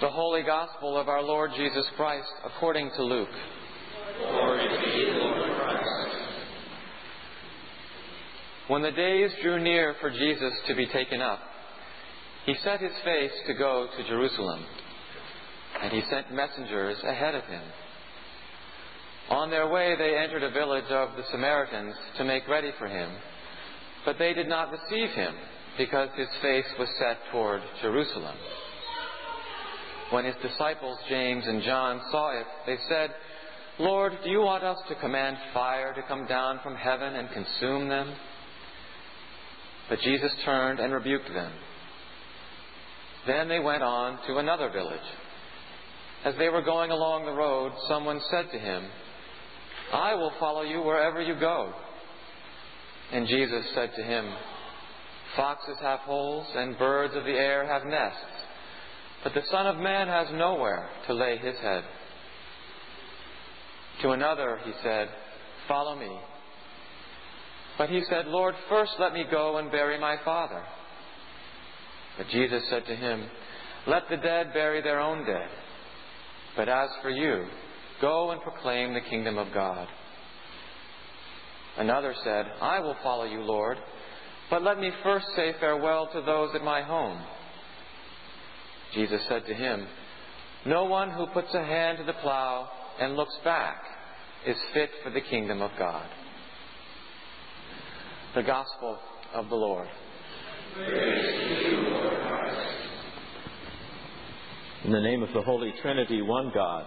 The Holy Gospel of our Lord Jesus Christ according to Luke. Glory to you, Lord Christ. When the days drew near for Jesus to be taken up, he set his face to go to Jerusalem, and he sent messengers ahead of him. On their way, they entered a village of the Samaritans to make ready for him, but they did not receive him because his face was set toward Jerusalem. When his disciples James and John saw it, they said, Lord, do you want us to command fire to come down from heaven and consume them? But Jesus turned and rebuked them. Then they went on to another village. As they were going along the road, someone said to him, I will follow you wherever you go. And Jesus said to him, Foxes have holes, and birds of the air have nests, but the Son of Man has nowhere to lay his head. To another he said, Follow me. But he said, Lord, first let me go and bury my father. But Jesus said to him, Let the dead bury their own dead. But as for you, go and proclaim the kingdom of God. Another said, I will follow you, Lord, but let me first say farewell to those at my home. Jesus said to him, No one who puts a hand to the plow and looks back is fit for the kingdom of God. The Gospel of the Lord. In the name of the Holy Trinity, one God.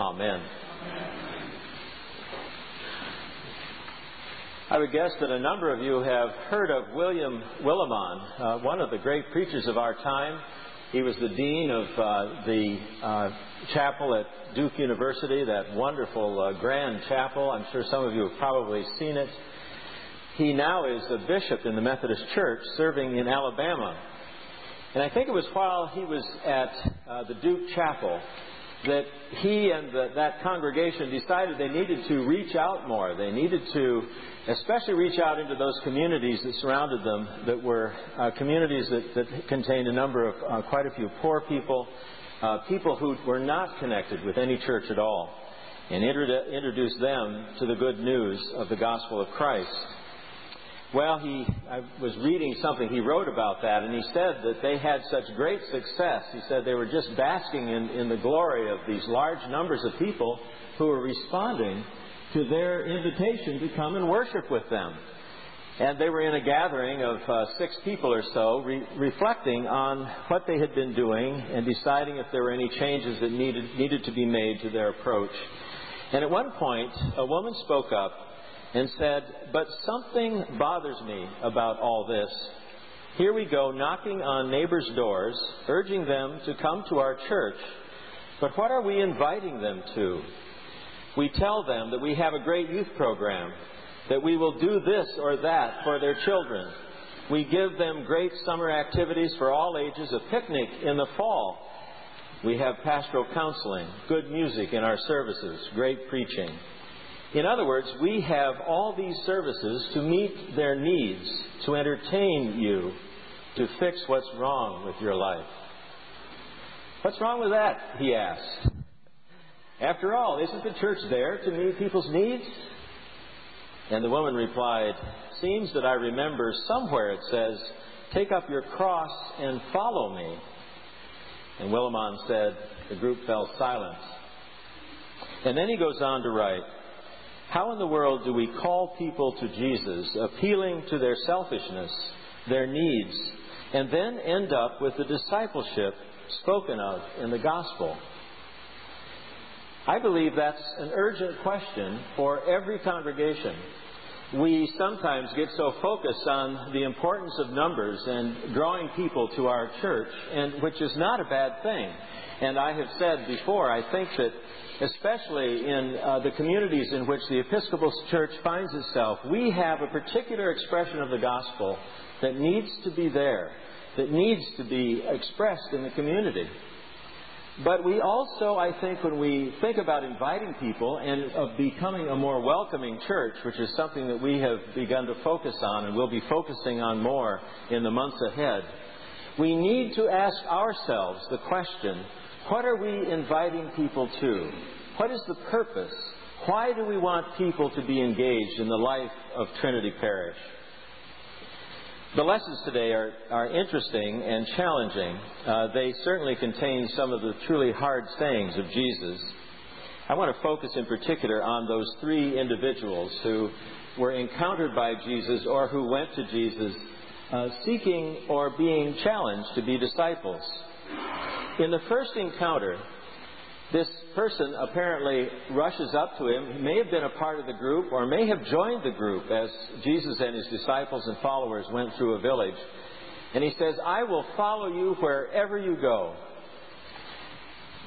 Amen. I would guess that a number of you have heard of William Willimon, uh, one of the great preachers of our time. He was the dean of uh, the uh, chapel at Duke University, that wonderful uh, grand chapel. I'm sure some of you have probably seen it. He now is a bishop in the Methodist Church serving in Alabama. And I think it was while he was at uh, the Duke Chapel that he and the, that congregation decided they needed to reach out more. They needed to especially reach out into those communities that surrounded them that were uh, communities that, that, contained a number of uh, quite a few poor people, uh, people who were not connected with any church at all, and introdu- introduce them to the good news of the gospel of Christ. Well, he, I was reading something he wrote about that, and he said that they had such great success. He said they were just basking in, in the glory of these large numbers of people who were responding to their invitation to come and worship with them. And they were in a gathering of uh, six people or so, re- reflecting on what they had been doing and deciding if there were any changes that needed, needed to be made to their approach. And at one point, a woman spoke up and said, But something bothers me about all this. Here we go knocking on neighbors' doors, urging them to come to our church. But what are we inviting them to? We tell them that we have a great youth program, that we will do this or that for their children. We give them great summer activities for all ages, a picnic in the fall. We have pastoral counseling, good music in our services, great preaching. In other words, we have all these services to meet their needs, to entertain you, to fix what's wrong with your life. What's wrong with that? He asked. After all, isn't the church there to meet people's needs? And the woman replied, Seems that I remember somewhere it says, Take up your cross and follow me. And Willimon said, The group fell silent. And then he goes on to write, How in the world do we call people to Jesus, appealing to their selfishness, their needs, and then end up with the discipleship spoken of in the gospel? I believe that's an urgent question for every congregation. We sometimes get so focused on the importance of numbers and drawing people to our church, and which is not a bad thing. And I have said before, I think that especially in uh, the communities in which the Episcopal Church finds itself, we have a particular expression of the gospel that needs to be there, that needs to be expressed in the community. But we also, I think, when we think about inviting people and of becoming a more welcoming church, which is something that we have begun to focus on and will be focusing on more in the months ahead, we need to ask ourselves the question What are we inviting people to? What is the purpose? Why do we want people to be engaged in the life of Trinity Parish? The lessons today are, are interesting and challenging. Uh, they certainly contain some of the truly hard sayings of Jesus. I want to focus in particular on those three individuals who were encountered by Jesus or who went to Jesus uh, seeking or being challenged to be disciples. In the first encounter, this person apparently rushes up to him. He may have been a part of the group or may have joined the group as Jesus and his disciples and followers went through a village. And he says, I will follow you wherever you go.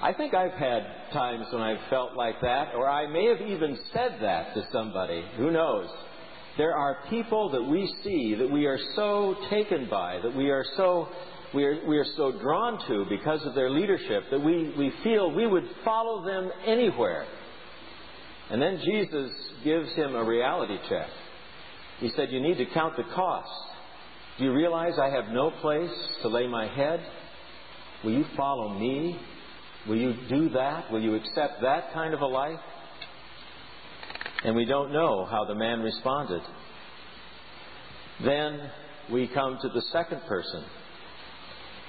I think I've had times when I've felt like that, or I may have even said that to somebody. Who knows? There are people that we see that we are so taken by, that we are so we are, we are so drawn to because of their leadership that we, we feel we would follow them anywhere. And then Jesus gives him a reality check. He said, You need to count the cost. Do you realize I have no place to lay my head? Will you follow me? Will you do that? Will you accept that kind of a life? And we don't know how the man responded. Then we come to the second person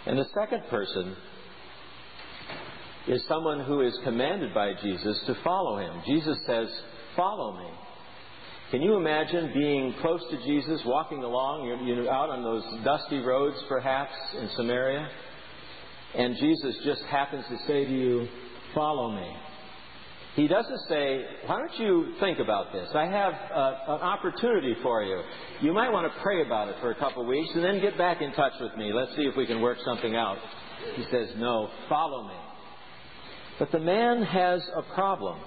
and the second person is someone who is commanded by Jesus to follow him. Jesus says, Follow me. Can you imagine being close to Jesus, walking along, you're, you're out on those dusty roads perhaps in Samaria, and Jesus just happens to say to you, Follow me. He doesn't say, Why don't you think about this? I have uh, an opportunity for you. You might want to pray about it for a couple of weeks and then get back in touch with me. Let's see if we can work something out. He says, No, follow me. But the man has a problem.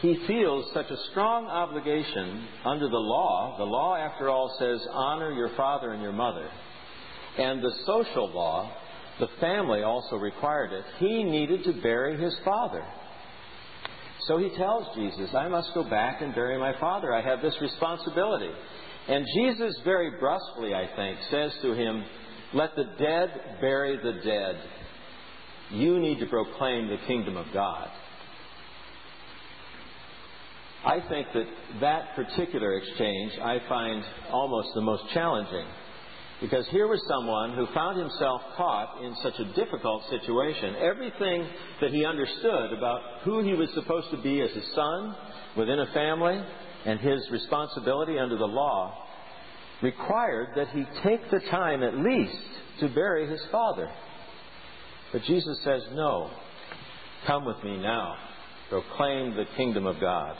He feels such a strong obligation under the law. The law, after all, says, Honor your father and your mother. And the social law, the family also required it. He needed to bury his father. So he tells Jesus, I must go back and bury my father. I have this responsibility. And Jesus, very brusquely, I think, says to him, Let the dead bury the dead. You need to proclaim the kingdom of God. I think that that particular exchange I find almost the most challenging because here was someone who found himself caught in such a difficult situation. Everything that he understood about who he was supposed to be as a son within a family and his responsibility under the law required that he take the time at least to bury his father. But Jesus says, No, come with me now. Proclaim the kingdom of God.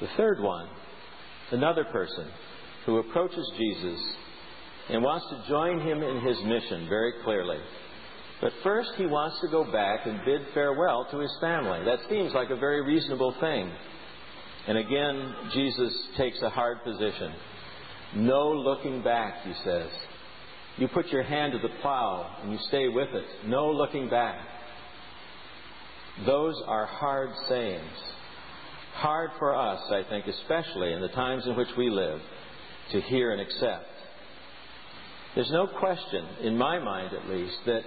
The third one, another person who approaches Jesus and wants to join him in his mission very clearly. But first, he wants to go back and bid farewell to his family. That seems like a very reasonable thing. And again, Jesus takes a hard position. No looking back, he says. You put your hand to the plow and you stay with it. No looking back. Those are hard sayings. Hard for us, I think, especially in the times in which we live to hear and accept. There's no question, in my mind at least, that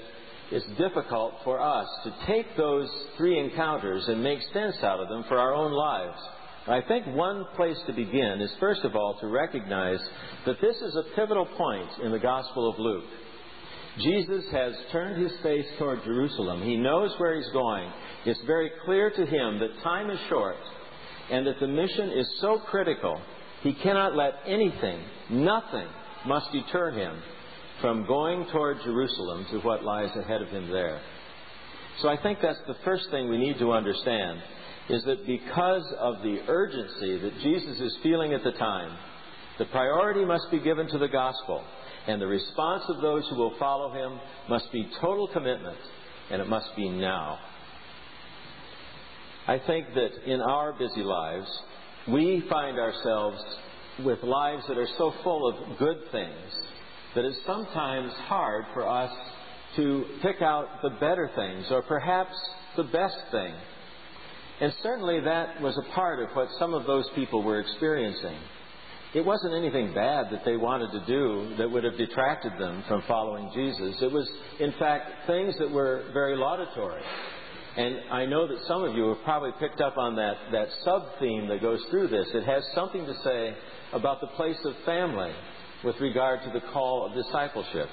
it's difficult for us to take those three encounters and make sense out of them for our own lives. I think one place to begin is, first of all, to recognize that this is a pivotal point in the Gospel of Luke. Jesus has turned his face toward Jerusalem. He knows where he's going. It's very clear to him that time is short and that the mission is so critical he cannot let anything, nothing, must deter him from going toward Jerusalem to what lies ahead of him there. So I think that's the first thing we need to understand is that because of the urgency that Jesus is feeling at the time, the priority must be given to the gospel, and the response of those who will follow him must be total commitment, and it must be now. I think that in our busy lives, we find ourselves with lives that are so full of good things that it's sometimes hard for us to pick out the better things or perhaps the best thing. And certainly that was a part of what some of those people were experiencing. it wasn't anything bad that they wanted to do that would have detracted them from following Jesus. It was, in fact, things that were very laudatory. And I know that some of you have probably picked up on that, that sub theme that goes through this. It has something to say about the place of family with regard to the call of discipleship.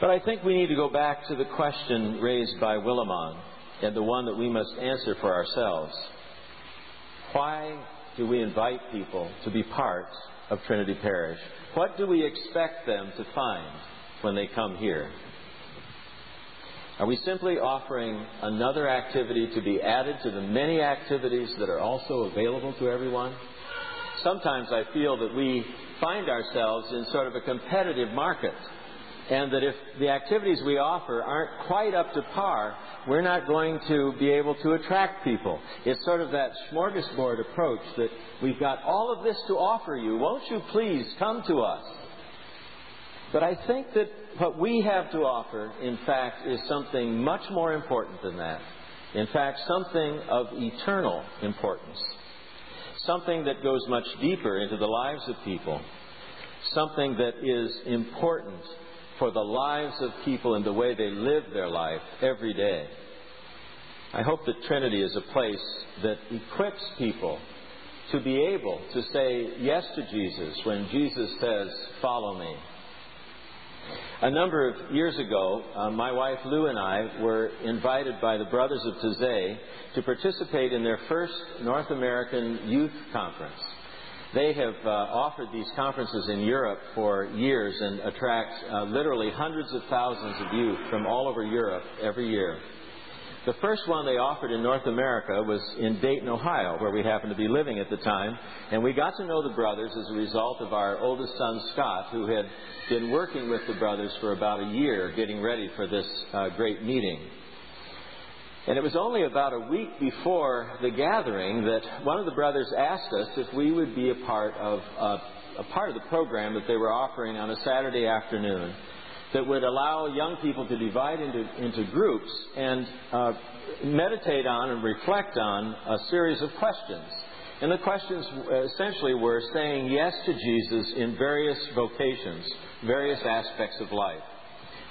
But I think we need to go back to the question raised by Willimon and the one that we must answer for ourselves. Why do we invite people to be part of Trinity Parish? What do we expect them to find when they come here? Are we simply offering another activity to be added to the many activities that are also available to everyone? Sometimes I feel that we find ourselves in sort of a competitive market, and that if the activities we offer aren't quite up to par, we're not going to be able to attract people. It's sort of that smorgasbord approach that we've got all of this to offer you. Won't you please come to us? But I think that what we have to offer, in fact, is something much more important than that. In fact, something of eternal importance. Something that goes much deeper into the lives of people. Something that is important for the lives of people and the way they live their life every day. I hope that Trinity is a place that equips people to be able to say yes to Jesus when Jesus says, Follow me. A number of years ago, uh, my wife Lou and I were invited by the Brothers of Taizé to participate in their first North American Youth Conference. They have uh, offered these conferences in Europe for years and attract uh, literally hundreds of thousands of youth from all over Europe every year. The first one they offered in North America was in Dayton, Ohio, where we happened to be living at the time. And we got to know the brothers as a result of our oldest son, Scott, who had been working with the brothers for about a year getting ready for this uh, great meeting. And it was only about a week before the gathering that one of the brothers asked us if we would be a part of uh, a part of the program that they were offering on a Saturday afternoon that would allow young people to divide into, into groups and uh, meditate on and reflect on a series of questions. And the questions essentially were saying yes to Jesus in various vocations, various aspects of life.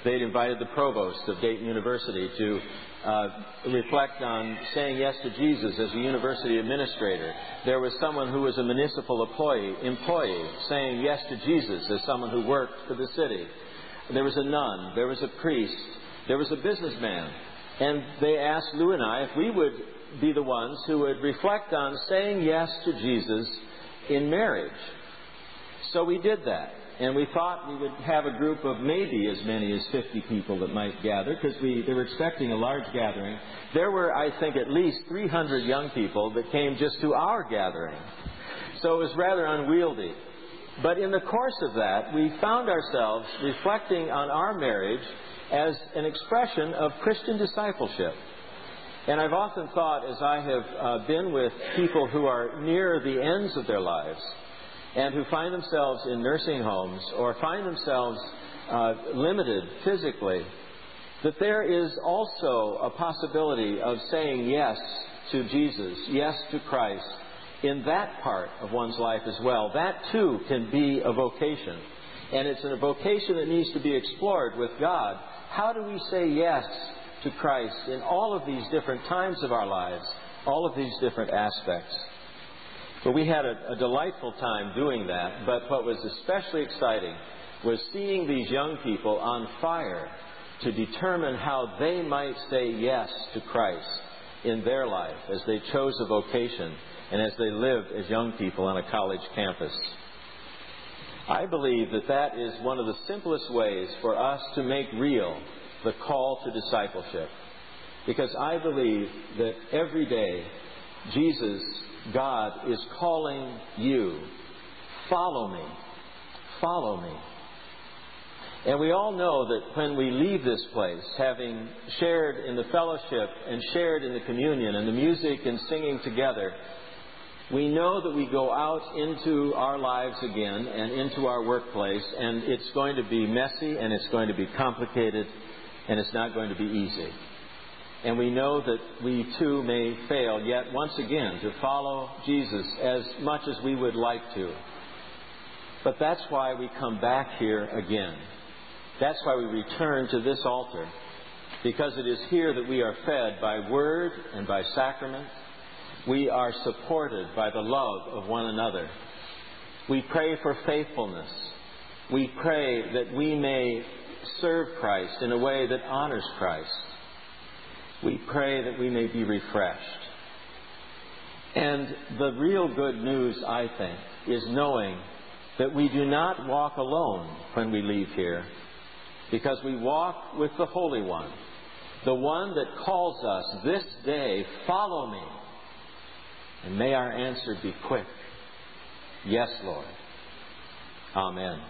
They'd invited the provost of Dayton University to uh, reflect on saying yes to Jesus as a university administrator. There was someone who was a municipal employee, employee saying yes to Jesus as someone who worked for the city. There was a nun. There was a priest. There was a businessman. And they asked Lou and I if we would be the ones who would reflect on saying yes to Jesus in marriage. So we did that. And we thought we would have a group of maybe as many as 50 people that might gather because we, they were expecting a large gathering. There were, I think, at least 300 young people that came just to our gathering. So it was rather unwieldy. But in the course of that, we found ourselves reflecting on our marriage as an expression of Christian discipleship. And I've often thought, as I have uh, been with people who are near the ends of their lives and who find themselves in nursing homes or find themselves uh, limited physically, that there is also a possibility of saying yes to Jesus, yes to Christ, in that part of one's life as well. That too can be a vocation. And it's a vocation that needs to be explored with God. How do we say yes to Christ in all of these different times of our lives, all of these different aspects? But we had a, a delightful time doing that. But what was especially exciting was seeing these young people on fire to determine how they might say yes to Christ in their life as they chose a vocation and as they live as young people on a college campus. I believe that that is one of the simplest ways for us to make real the call to discipleship. Because I believe that every day Jesus, God, is calling you, follow me, follow me. And we all know that when we leave this place, having shared in the fellowship and shared in the communion and the music and singing together, we know that we go out into our lives again and into our workplace, and it's going to be messy and it's going to be complicated and it's not going to be easy. And we know that we too may fail yet once again to follow Jesus as much as we would like to. But that's why we come back here again. That's why we return to this altar. Because it is here that we are fed by word and by sacrament. We are supported by the love of one another. We pray for faithfulness. We pray that we may serve Christ in a way that honors Christ. We pray that we may be refreshed. And the real good news, I think, is knowing that we do not walk alone when we leave here, because we walk with the Holy One, the one that calls us this day, follow me. And may our answer be quick. Yes, Lord. Amen.